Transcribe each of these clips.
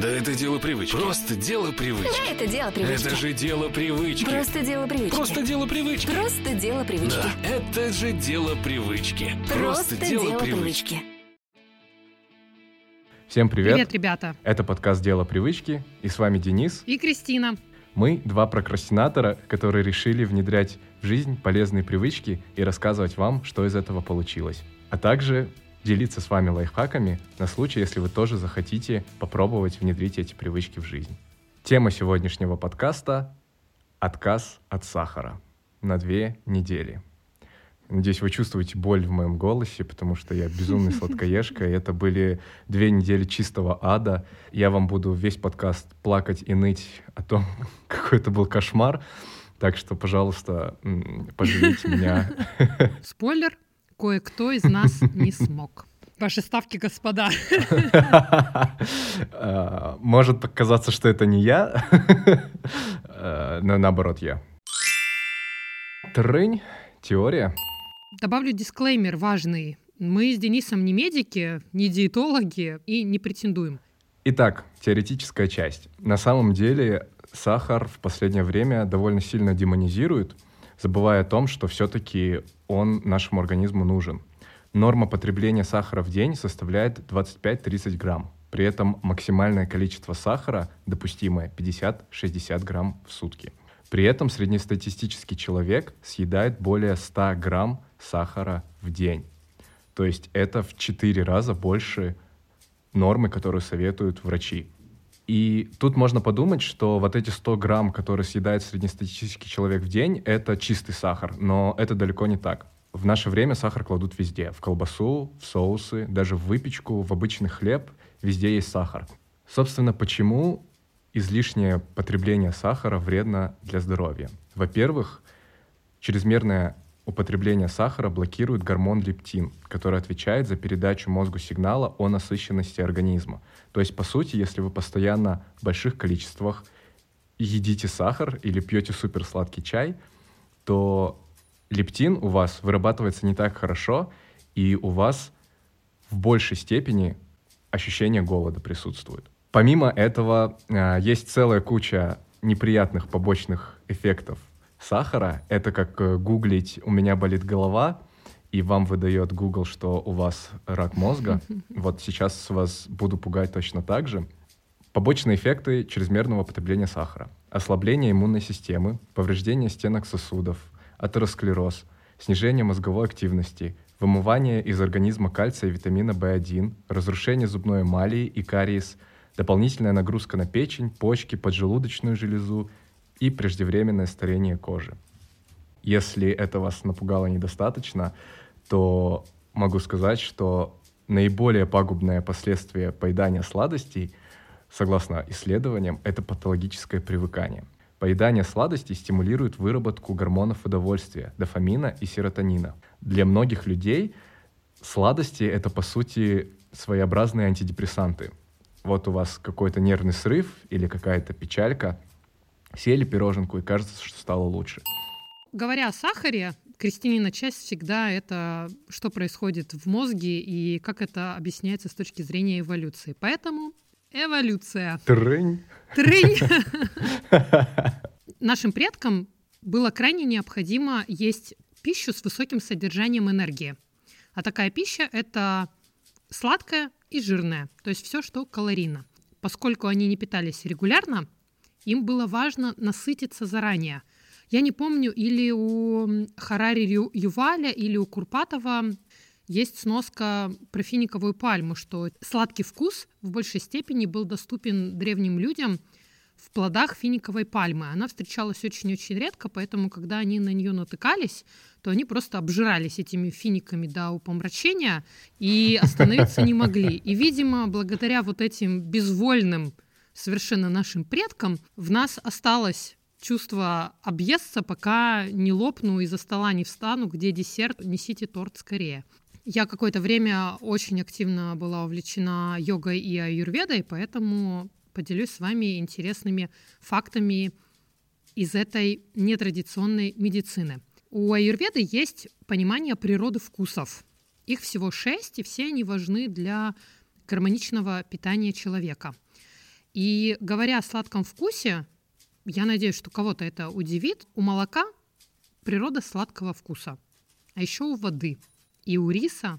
Да это дело привычки. Просто дело привычки. Да, это дело привычки. Это же дело привычки. Просто дело привычки. Просто дело привычки. Просто дело привычки. Да, это же дело привычки. Просто, дело, привычки. Всем привет. Привет, ребята. Это подкаст «Дело привычки», и с вами Денис. И Кристина. Мы два прокрастинатора, которые решили внедрять в жизнь полезные привычки и рассказывать вам, что из этого получилось. А также делиться с вами лайфхаками на случай, если вы тоже захотите попробовать внедрить эти привычки в жизнь. Тема сегодняшнего подкаста – отказ от сахара на две недели. Надеюсь, вы чувствуете боль в моем голосе, потому что я безумный сладкоежка, и это были две недели чистого ада. Я вам буду весь подкаст плакать и ныть о том, какой это был кошмар. Так что, пожалуйста, м, пожалейте меня. Спойлер, кое-кто из нас не смог. Ваши ставки, господа. Может показаться, что это не я, но наоборот я. Трынь, теория. Добавлю дисклеймер важный. Мы с Денисом не медики, не диетологи и не претендуем. Итак, теоретическая часть. На самом деле сахар в последнее время довольно сильно демонизируют, забывая о том, что все-таки он нашему организму нужен. Норма потребления сахара в день составляет 25-30 грамм. При этом максимальное количество сахара допустимое 50-60 грамм в сутки. При этом среднестатистический человек съедает более 100 грамм сахара в день. То есть это в 4 раза больше нормы, которые советуют врачи. И тут можно подумать, что вот эти 100 грамм, которые съедает среднестатистический человек в день, это чистый сахар, но это далеко не так. В наше время сахар кладут везде. В колбасу, в соусы, даже в выпечку, в обычный хлеб. Везде есть сахар. Собственно, почему излишнее потребление сахара вредно для здоровья? Во-первых, чрезмерное употребление сахара блокирует гормон лептин, который отвечает за передачу мозгу сигнала о насыщенности организма. То есть, по сути, если вы постоянно в больших количествах едите сахар или пьете суперсладкий чай, то лептин у вас вырабатывается не так хорошо, и у вас в большей степени ощущение голода присутствует. Помимо этого, э, есть целая куча неприятных побочных эффектов сахара. Это как э, гуглить «у меня болит голова», и вам выдает Google, что у вас рак мозга. Вот сейчас вас буду пугать точно так же. Побочные эффекты чрезмерного потребления сахара. Ослабление иммунной системы, повреждение стенок сосудов, атеросклероз, снижение мозговой активности, вымывание из организма кальция и витамина В1, разрушение зубной эмалии и кариес, дополнительная нагрузка на печень, почки, поджелудочную железу и преждевременное старение кожи. Если это вас напугало недостаточно, то могу сказать, что наиболее пагубное последствие поедания сладостей, согласно исследованиям, это патологическое привыкание. Поедание сладостей стимулирует выработку гормонов удовольствия, дофамина и серотонина. Для многих людей сладости — это, по сути, своеобразные антидепрессанты. Вот у вас какой-то нервный срыв или какая-то печалька, съели пироженку, и кажется, что стало лучше. Говоря о сахаре, Кристинина часть всегда это, что происходит в мозге и как это объясняется с точки зрения эволюции. Поэтому эволюция. Трынь. Трынь. Нашим предкам было крайне необходимо есть пищу с высоким содержанием энергии. А такая пища — это сладкая и жирная, то есть все, что калорийно. Поскольку они не питались регулярно, им было важно насытиться заранее. Я не помню, или у Харари Юваля, или у Курпатова есть сноска про финиковую пальму, что сладкий вкус в большей степени был доступен древним людям в плодах финиковой пальмы. Она встречалась очень-очень редко, поэтому, когда они на нее натыкались, то они просто обжирались этими финиками до упомрачения и остановиться не могли. И, видимо, благодаря вот этим безвольным совершенно нашим предкам в нас осталось чувство объесться, пока не лопну и за стола не встану, где десерт, несите торт скорее. Я какое-то время очень активно была увлечена йогой и аюрведой, поэтому поделюсь с вами интересными фактами из этой нетрадиционной медицины. У аюрведы есть понимание природы вкусов. Их всего шесть, и все они важны для гармоничного питания человека. И говоря о сладком вкусе, я надеюсь, что кого-то это удивит, у молока природа сладкого вкуса, а еще у воды, и у риса,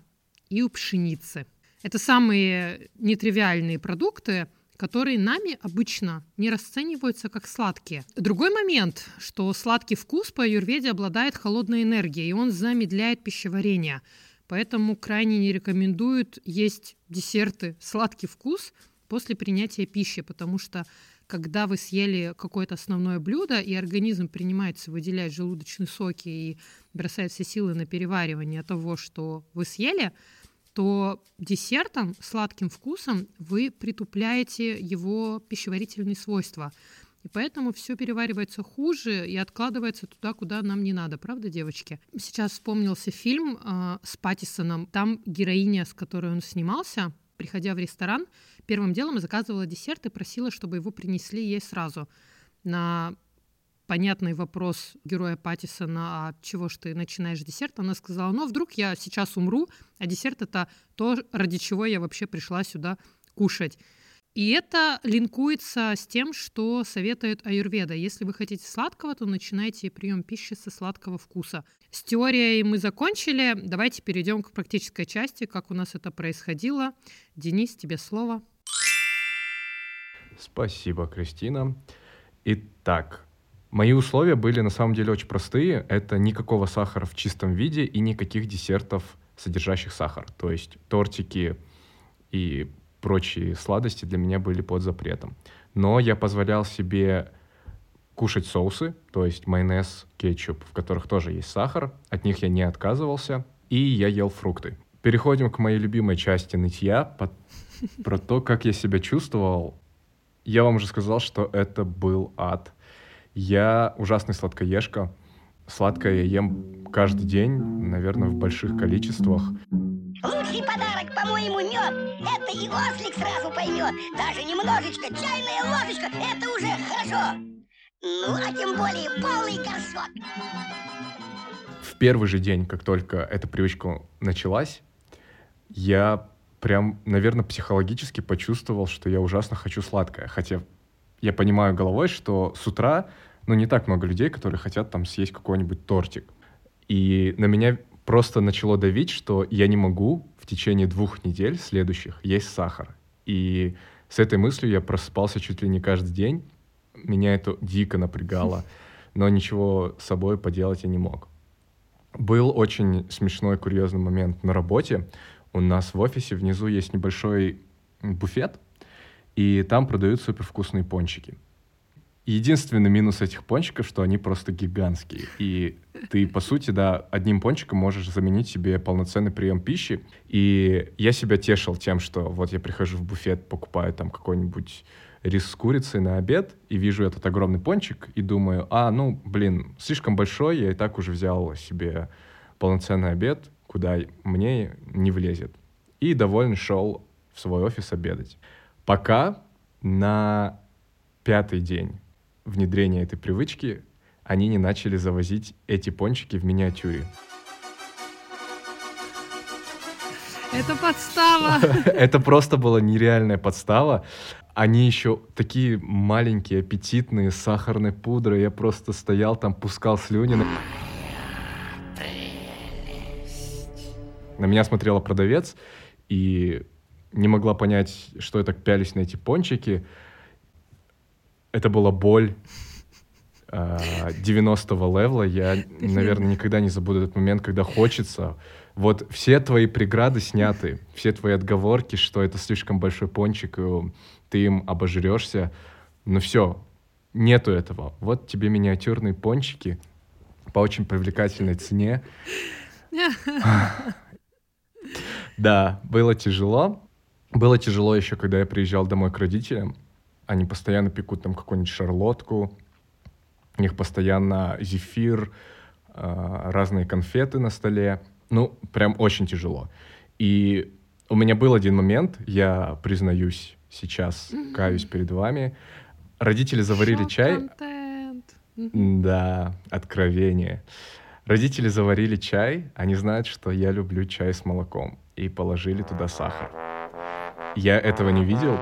и у пшеницы. Это самые нетривиальные продукты, которые нами обычно не расцениваются как сладкие. Другой момент, что сладкий вкус по аюрведе обладает холодной энергией, и он замедляет пищеварение. Поэтому крайне не рекомендуют есть десерты сладкий вкус после принятия пищи, потому что когда вы съели какое-то основное блюдо, и организм принимается выделять желудочные соки и бросает все силы на переваривание того, что вы съели, то десертом, сладким вкусом вы притупляете его пищеварительные свойства. И поэтому все переваривается хуже и откладывается туда, куда нам не надо, правда, девочки? Сейчас вспомнился фильм э, с Паттисоном. Там героиня, с которой он снимался, приходя в ресторан, первым делом заказывала десерт и просила, чтобы его принесли ей сразу. На понятный вопрос героя Паттисона, а чего ж ты начинаешь десерт, она сказала, ну, вдруг я сейчас умру, а десерт — это то, ради чего я вообще пришла сюда кушать. И это линкуется с тем, что советует аюрведа. Если вы хотите сладкого, то начинайте прием пищи со сладкого вкуса. С теорией мы закончили. Давайте перейдем к практической части, как у нас это происходило. Денис, тебе слово. Спасибо, Кристина. Итак, Мои условия были на самом деле очень простые. Это никакого сахара в чистом виде и никаких десертов, содержащих сахар. То есть тортики и прочие сладости для меня были под запретом. Но я позволял себе кушать соусы, то есть майонез, кетчуп, в которых тоже есть сахар. От них я не отказывался. И я ел фрукты. Переходим к моей любимой части нытья, про то, как я себя чувствовал. Я вам уже сказал, что это был ад. Я ужасный сладкоежка. Сладкое я ем каждый день, наверное, в больших количествах. Лучший подарок, по-моему, мед. Это и ослик сразу поймет. Даже немножечко, чайная ложечка, это уже хорошо. Ну, а тем более полный горшок. В первый же день, как только эта привычка началась, я прям, наверное, психологически почувствовал, что я ужасно хочу сладкое. Хотя я понимаю головой, что с утра ну, не так много людей, которые хотят там съесть какой-нибудь тортик. И на меня просто начало давить, что я не могу в течение двух недель следующих есть сахар. И с этой мыслью я просыпался чуть ли не каждый день. Меня это дико напрягало, но ничего с собой поделать я не мог. Был очень смешной, курьезный момент на работе. У нас в офисе внизу есть небольшой буфет, и там продают супервкусные пончики. Единственный минус этих пончиков, что они просто гигантские. И ты, по сути, да, одним пончиком можешь заменить себе полноценный прием пищи. И я себя тешил тем, что вот я прихожу в буфет, покупаю там какой-нибудь рис с курицей на обед, и вижу этот огромный пончик, и думаю, а, ну, блин, слишком большой, я и так уже взял себе полноценный обед, куда мне не влезет. И довольно шел в свой офис обедать. Пока на пятый день внедрения этой привычки они не начали завозить эти пончики в миниатюре. Это подстава. Это просто была нереальная подстава. Они еще такие маленькие, аппетитные, с сахарной пудрой. Я просто стоял там, пускал слюни. На меня смотрела продавец и не могла понять, что я так пялюсь на эти пончики это была боль 90-го а, левела. Я, наверное, никогда не забуду этот момент, когда хочется. Вот все твои преграды сняты, все твои отговорки, что это слишком большой пончик, ты им обожрешься. Но все, нету этого. Вот тебе миниатюрные пончики по очень привлекательной цене. Да, было тяжело. Было тяжело еще, когда я приезжал домой к родителям. Они постоянно пекут там какую-нибудь шарлотку, у них постоянно зефир, а, разные конфеты на столе. Ну, прям очень тяжело. И у меня был один момент, я признаюсь сейчас, каюсь перед вами. Родители заварили чай. Да, откровение. Родители заварили чай, они знают, что я люблю чай с молоком, и положили туда сахар. Я этого не видел,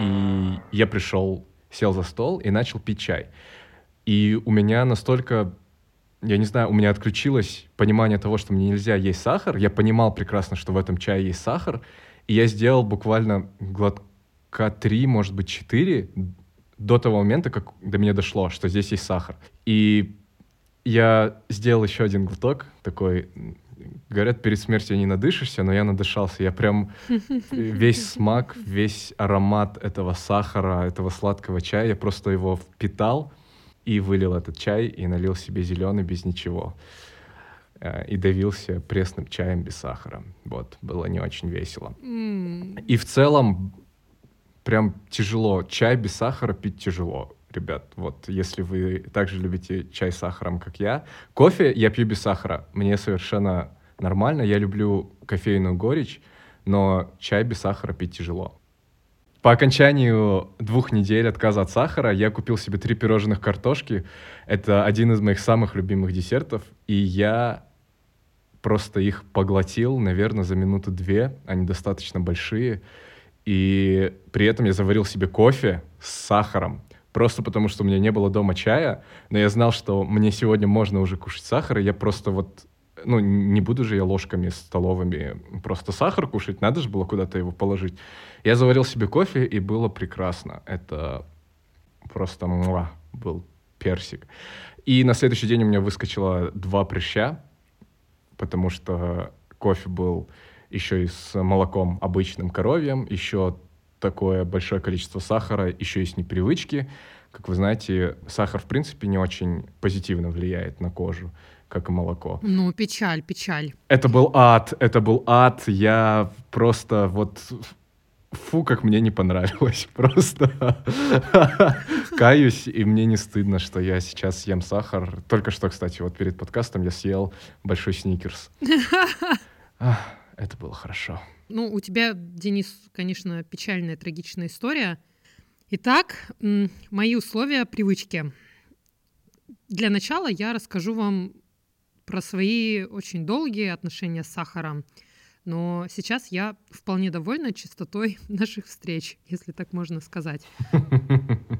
И я пришел, сел за стол и начал пить чай. И у меня настолько, я не знаю, у меня отключилось понимание того, что мне нельзя есть сахар. Я понимал прекрасно, что в этом чае есть сахар. И я сделал буквально глотка три, может быть, четыре до того момента, как до меня дошло, что здесь есть сахар. И я сделал еще один глоток, такой, говорят, перед смертью не надышишься, но я надышался. Я прям весь смак, весь аромат этого сахара, этого сладкого чая, я просто его впитал и вылил этот чай и налил себе зеленый без ничего. Э, И давился пресным чаем без сахара. Вот, было не очень весело. И в целом прям тяжело. Чай без сахара пить тяжело, ребят. Вот если вы также любите чай с сахаром, как я. Кофе я пью без сахара. Мне совершенно нормально. Я люблю кофейную горечь, но чай без сахара пить тяжело. По окончанию двух недель отказа от сахара я купил себе три пирожных картошки. Это один из моих самых любимых десертов. И я просто их поглотил, наверное, за минуты две. Они достаточно большие. И при этом я заварил себе кофе с сахаром. Просто потому, что у меня не было дома чая, но я знал, что мне сегодня можно уже кушать сахар, и я просто вот, ну, не буду же я ложками столовыми просто сахар кушать, надо же было куда-то его положить. Я заварил себе кофе, и было прекрасно. Это просто муа, был персик. И на следующий день у меня выскочило два прыща, потому что кофе был еще и с молоком обычным коровьем, еще такое большое количество сахара, еще с непривычки. Как вы знаете, сахар, в принципе, не очень позитивно влияет на кожу, как и молоко. Ну, печаль, печаль. Это был ад, это был ад. Я просто вот... Фу, как мне не понравилось. Просто каюсь, и мне не стыдно, что я сейчас ем сахар. Только что, кстати, вот перед подкастом я съел большой сникерс. Это было хорошо. Ну, у тебя, Денис, конечно, печальная, трагичная история. Итак, мои условия привычки. Для начала я расскажу вам про свои очень долгие отношения с сахаром. Но сейчас я вполне довольна чистотой наших встреч, если так можно сказать.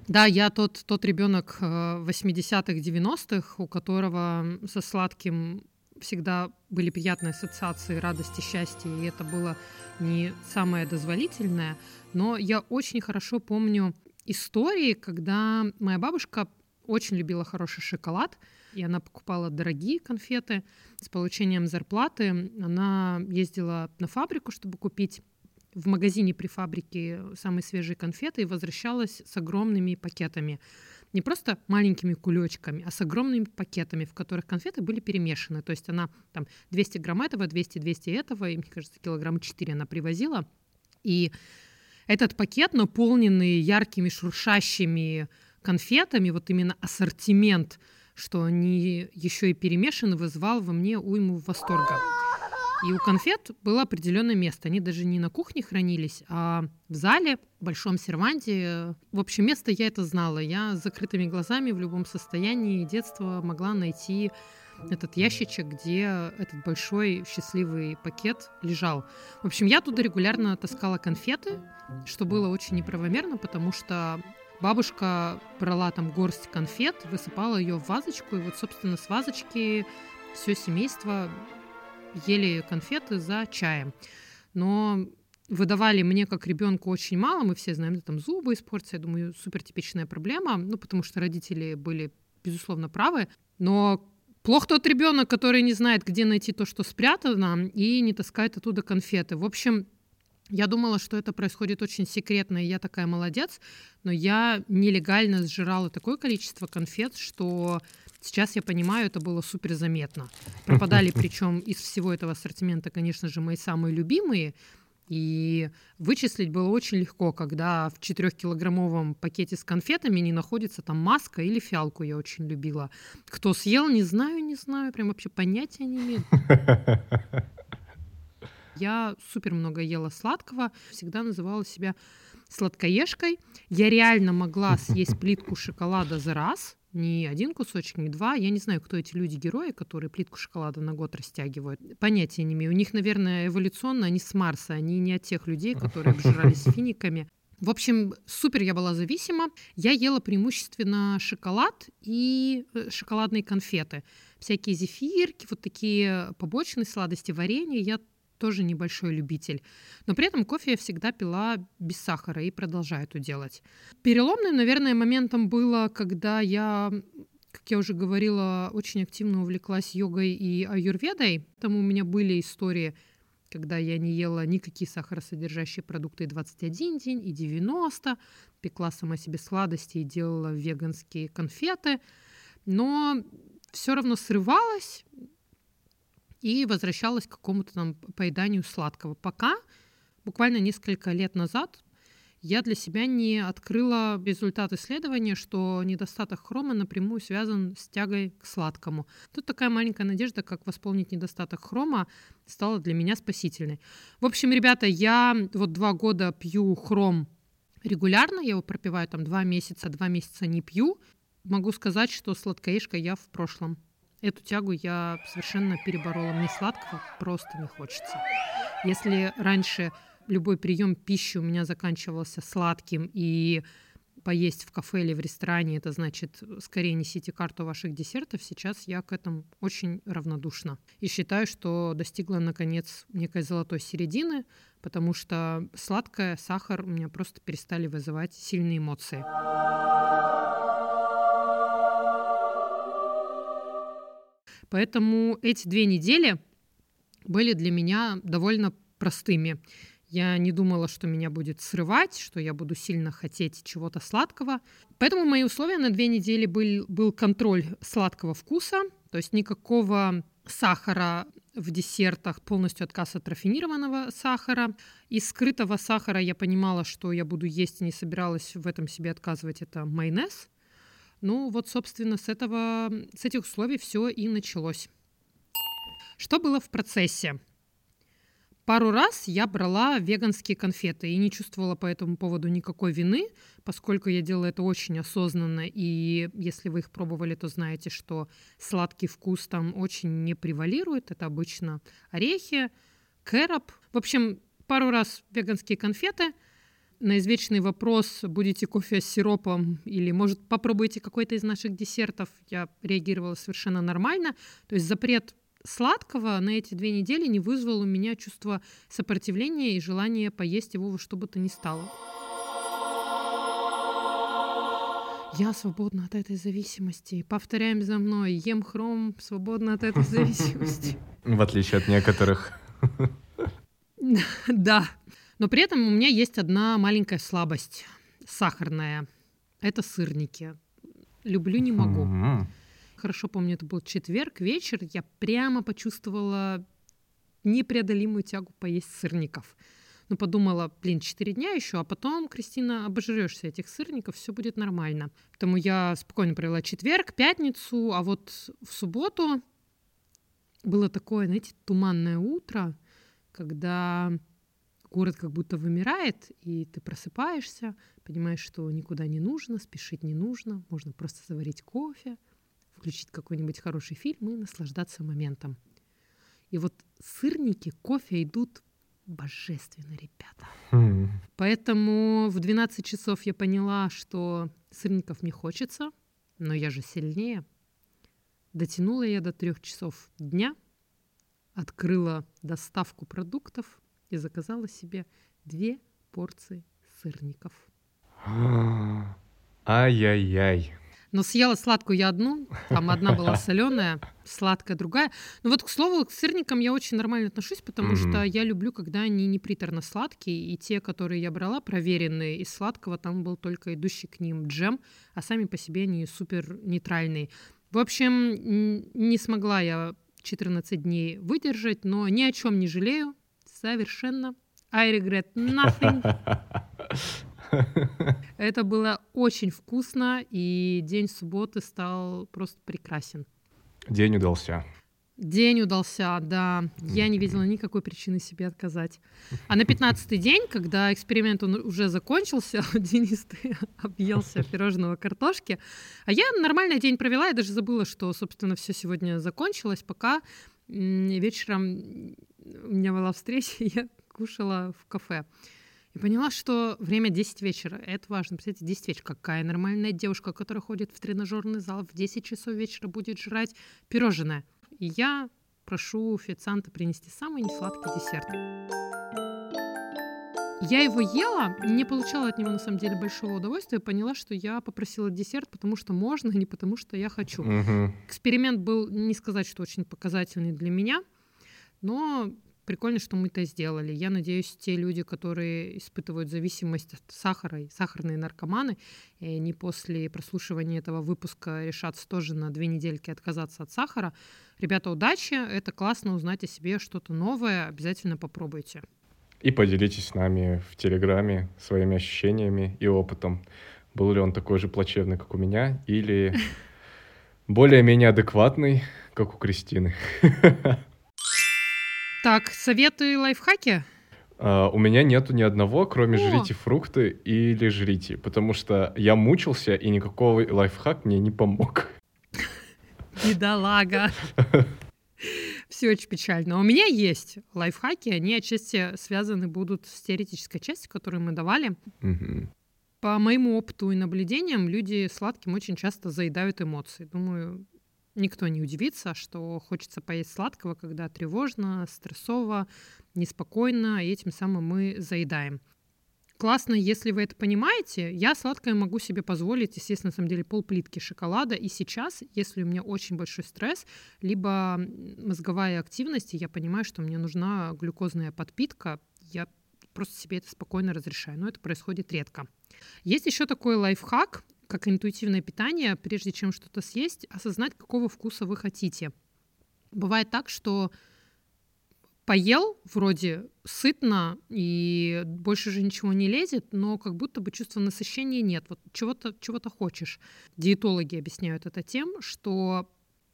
Да, я тот, тот ребенок э, 80-х, 90-х, у которого со сладким всегда были приятные ассоциации радости, счастья, и это было не самое дозволительное. Но я очень хорошо помню истории, когда моя бабушка очень любила хороший шоколад, и она покупала дорогие конфеты. С получением зарплаты она ездила на фабрику, чтобы купить в магазине при фабрике самые свежие конфеты и возвращалась с огромными пакетами. Не просто маленькими кулечками, а с огромными пакетами, в которых конфеты были перемешаны. То есть она там 200 грамм этого, 200-200 этого, и, мне кажется, килограмма 4 она привозила. И этот пакет, наполненный яркими шуршащими конфетами, вот именно ассортимент, что они еще и перемешаны, вызвал во мне уйму восторга. И у конфет было определенное место. Они даже не на кухне хранились, а в зале, в большом серванте. В общем, место я это знала. Я с закрытыми глазами в любом состоянии детства могла найти этот ящичек, где этот большой счастливый пакет лежал. В общем, я туда регулярно таскала конфеты, что было очень неправомерно, потому что бабушка брала там горсть конфет, высыпала ее в вазочку, и вот, собственно, с вазочки все семейство ели конфеты за чаем. Но выдавали мне как ребенку очень мало, мы все знаем, да, там зубы испортятся, я думаю, супер типичная проблема, ну, потому что родители были, безусловно, правы, но плох тот ребенок, который не знает, где найти то, что спрятано, и не таскает оттуда конфеты. В общем, я думала, что это происходит очень секретно, и я такая молодец, но я нелегально сжирала такое количество конфет, что сейчас я понимаю, это было супер заметно. Пропадали причем из всего этого ассортимента, конечно же, мои самые любимые, и вычислить было очень легко, когда в 4-килограммовом пакете с конфетами не находится там маска или фиалку я очень любила. Кто съел, не знаю, не знаю, прям вообще понятия не имею. Я супер много ела сладкого, всегда называла себя сладкоежкой. Я реально могла съесть плитку шоколада за раз, не один кусочек, не два. Я не знаю, кто эти люди-герои, которые плитку шоколада на год растягивают. Понятия не имею. У них, наверное, эволюционно они с Марса. Они не от тех людей, которые обжирались финиками. В общем, супер я была зависима. Я ела преимущественно шоколад и э, шоколадные конфеты. Всякие зефирки, вот такие побочные сладости, варенье. Я тоже небольшой любитель. Но при этом кофе я всегда пила без сахара и продолжаю это делать. Переломным, наверное, моментом было, когда я как я уже говорила, очень активно увлеклась йогой и аюрведой. Там у меня были истории, когда я не ела никакие сахаросодержащие продукты и 21 день, и 90, пекла сама себе сладости и делала веганские конфеты. Но все равно срывалась, и возвращалась к какому-то там поеданию сладкого. Пока буквально несколько лет назад я для себя не открыла результат исследования, что недостаток хрома напрямую связан с тягой к сладкому. Тут такая маленькая надежда, как восполнить недостаток хрома, стала для меня спасительной. В общем, ребята, я вот два года пью хром регулярно, я его пропиваю там два месяца, два месяца не пью. Могу сказать, что сладкоежка я в прошлом. Эту тягу я совершенно переборола. Мне сладкого просто не хочется. Если раньше любой прием пищи у меня заканчивался сладким и поесть в кафе или в ресторане, это значит, скорее несите карту ваших десертов. Сейчас я к этому очень равнодушна. И считаю, что достигла, наконец, некой золотой середины, потому что сладкое, сахар у меня просто перестали вызывать сильные эмоции. Поэтому эти две недели были для меня довольно простыми. Я не думала, что меня будет срывать, что я буду сильно хотеть чего-то сладкого. Поэтому мои условия на две недели был, был контроль сладкого вкуса, то есть никакого сахара в десертах, полностью отказ от рафинированного сахара. Из скрытого сахара я понимала, что я буду есть и не собиралась в этом себе отказывать. Это майонез. Ну вот, собственно, с, этого, с этих условий все и началось. Что было в процессе? Пару раз я брала веганские конфеты и не чувствовала по этому поводу никакой вины, поскольку я делала это очень осознанно. И если вы их пробовали, то знаете, что сладкий вкус там очень не превалирует. Это обычно орехи, кэроп. В общем, пару раз веганские конфеты – на извечный вопрос, будете кофе с сиропом или, может, попробуйте какой-то из наших десертов, я реагировала совершенно нормально. То есть запрет сладкого на эти две недели не вызвал у меня чувство сопротивления и желания поесть его во что бы то ни стало. Я свободна от этой зависимости. Повторяем за мной. Ем хром, свободна от этой зависимости. В отличие от некоторых. Да. Но при этом у меня есть одна маленькая слабость сахарная. Это сырники. Люблю не могу. Mm-hmm. Хорошо помню, это был четверг, вечер. Я прямо почувствовала непреодолимую тягу поесть сырников. Ну, подумала, блин, четыре дня еще, а потом, Кристина, обожрешься этих сырников, все будет нормально. Поэтому я спокойно провела четверг, пятницу, а вот в субботу было такое, знаете, туманное утро, когда город как будто вымирает, и ты просыпаешься, понимаешь, что никуда не нужно, спешить не нужно, можно просто заварить кофе, включить какой-нибудь хороший фильм и наслаждаться моментом. И вот сырники, кофе идут божественно, ребята. Mm. Поэтому в 12 часов я поняла, что сырников не хочется, но я же сильнее. Дотянула я до трех часов дня, открыла доставку продуктов, и заказала себе две порции сырников. Ай-яй-яй. Но съела сладкую я одну, там одна была соленая, сладкая другая. Но вот, к слову, к сырникам я очень нормально отношусь, потому mm-hmm. что я люблю, когда они не приторно сладкие, и те, которые я брала, проверенные из сладкого, там был только идущий к ним джем, а сами по себе они супер нейтральные. В общем, не смогла я 14 дней выдержать, но ни о чем не жалею совершенно. I regret nothing. Это было очень вкусно, и день субботы стал просто прекрасен. День удался. День удался, да. Я не видела никакой причины себе отказать. А на 15-й день, когда эксперимент он уже закончился, Денис, ты объелся пирожного картошки, а я нормальный день провела, я даже забыла, что, собственно, все сегодня закончилось, пока вечером у меня была встреча, я кушала в кафе. И поняла, что время 10 вечера. Это важно. Представляете, 10 вечера. Какая нормальная девушка, которая ходит в тренажерный зал в 10 часов вечера, будет жрать пирожное. И я прошу официанта принести самый несладкий десерт. Я его ела, не получала от него на самом деле большого удовольствия, поняла, что я попросила десерт, потому что можно, а не потому что я хочу. Мгм. Эксперимент был, не сказать, что очень показательный для меня, но прикольно, что мы это сделали. Я надеюсь, те люди, которые испытывают зависимость от сахара, сахарные наркоманы, и они после прослушивания этого выпуска решатся тоже на две недельки отказаться от сахара. Ребята, удачи! Это классно узнать о себе что-то новое. Обязательно попробуйте. И поделитесь с нами в Телеграме своими ощущениями и опытом. Был ли он такой же плачевный, как у меня, или более-менее адекватный, как у Кристины. Так, советы лайфхаки? А, У меня нету ни одного, кроме О! жрите фрукты или жрите, потому что я мучился, и никакого лайфхак мне не помог. Бедолага. Все очень печально. У меня есть лайфхаки, они отчасти связаны будут с теоретической частью, которую мы давали. По моему опыту и наблюдениям, люди сладким очень часто заедают эмоции. Думаю, никто не удивится, что хочется поесть сладкого, когда тревожно, стрессово, неспокойно, и этим самым мы заедаем. Классно, если вы это понимаете. Я сладкое могу себе позволить, естественно, на самом деле, полплитки шоколада. И сейчас, если у меня очень большой стресс, либо мозговая активность, и я понимаю, что мне нужна глюкозная подпитка, я просто себе это спокойно разрешаю. Но это происходит редко. Есть еще такой лайфхак, как интуитивное питание, прежде чем что-то съесть, осознать, какого вкуса вы хотите. Бывает так, что поел вроде сытно и больше же ничего не лезет, но как будто бы чувства насыщения нет. Вот чего-то чего хочешь. Диетологи объясняют это тем, что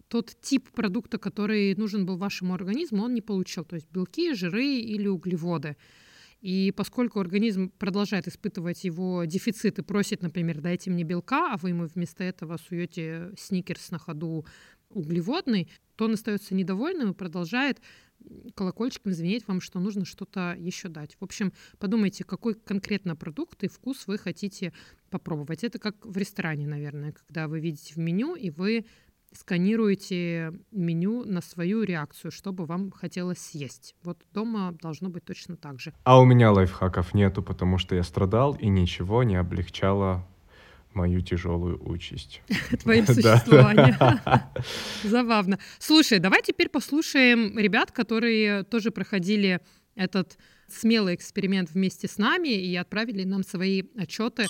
тот тип продукта, который нужен был вашему организму, он не получил. То есть белки, жиры или углеводы. И поскольку организм продолжает испытывать его дефицит и просит, например, дайте мне белка, а вы ему вместо этого суете сникерс на ходу углеводный, то он остается недовольным и продолжает колокольчиком звенеть вам, что нужно что-то еще дать. В общем, подумайте, какой конкретно продукт и вкус вы хотите попробовать. Это как в ресторане, наверное, когда вы видите в меню, и вы сканируете меню на свою реакцию, чтобы вам хотелось съесть. Вот дома должно быть точно так же. А у меня лайфхаков нету, потому что я страдал, и ничего не облегчало мою тяжелую участь. Твоим существованием. Забавно. Слушай, давай теперь послушаем ребят, которые тоже проходили этот смелый эксперимент вместе с нами и отправили нам свои отчеты.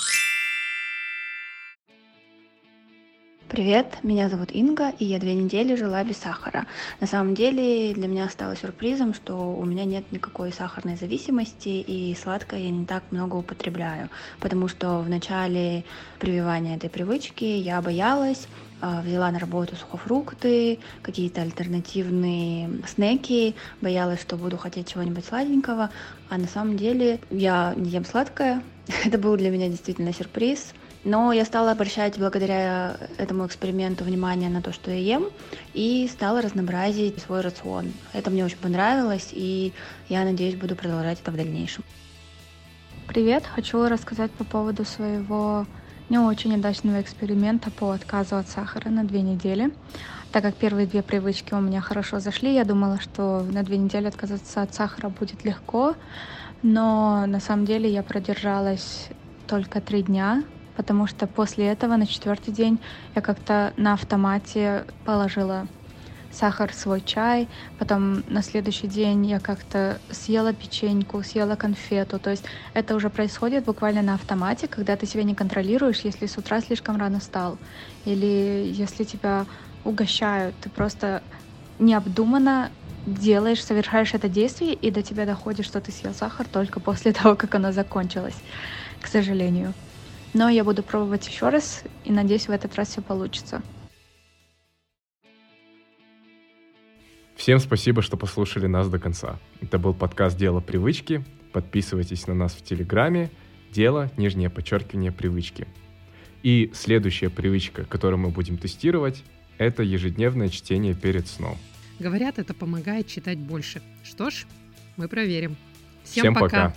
Привет, меня зовут Инга, и я две недели жила без сахара. На самом деле для меня стало сюрпризом, что у меня нет никакой сахарной зависимости, и сладкое я не так много употребляю, потому что в начале прививания этой привычки я боялась, а, взяла на работу сухофрукты, какие-то альтернативные снеки, боялась, что буду хотеть чего-нибудь сладенького, а на самом деле я не ем сладкое. Это был для меня действительно сюрприз. Но я стала обращать благодаря этому эксперименту внимание на то, что я ем, и стала разнообразить свой рацион. Это мне очень понравилось, и я надеюсь, буду продолжать это в дальнейшем. Привет, хочу рассказать по поводу своего не очень удачного эксперимента по отказу от сахара на две недели. Так как первые две привычки у меня хорошо зашли, я думала, что на две недели отказаться от сахара будет легко, но на самом деле я продержалась только три дня, потому что после этого на четвертый день я как-то на автомате положила сахар в свой чай, потом на следующий день я как-то съела печеньку, съела конфету, то есть это уже происходит буквально на автомате, когда ты себя не контролируешь, если с утра слишком рано встал, или если тебя угощают, ты просто необдуманно делаешь, совершаешь это действие, и до тебя доходит, что ты съел сахар только после того, как оно закончилось, к сожалению. Но я буду пробовать еще раз, и надеюсь, в этот раз все получится. Всем спасибо, что послушали нас до конца. Это был подкаст «Дело привычки». Подписывайтесь на нас в Телеграме. Дело, нижнее подчеркивание, привычки. И следующая привычка, которую мы будем тестировать, это ежедневное чтение перед сном. Говорят, это помогает читать больше. Что ж, мы проверим. Всем пока.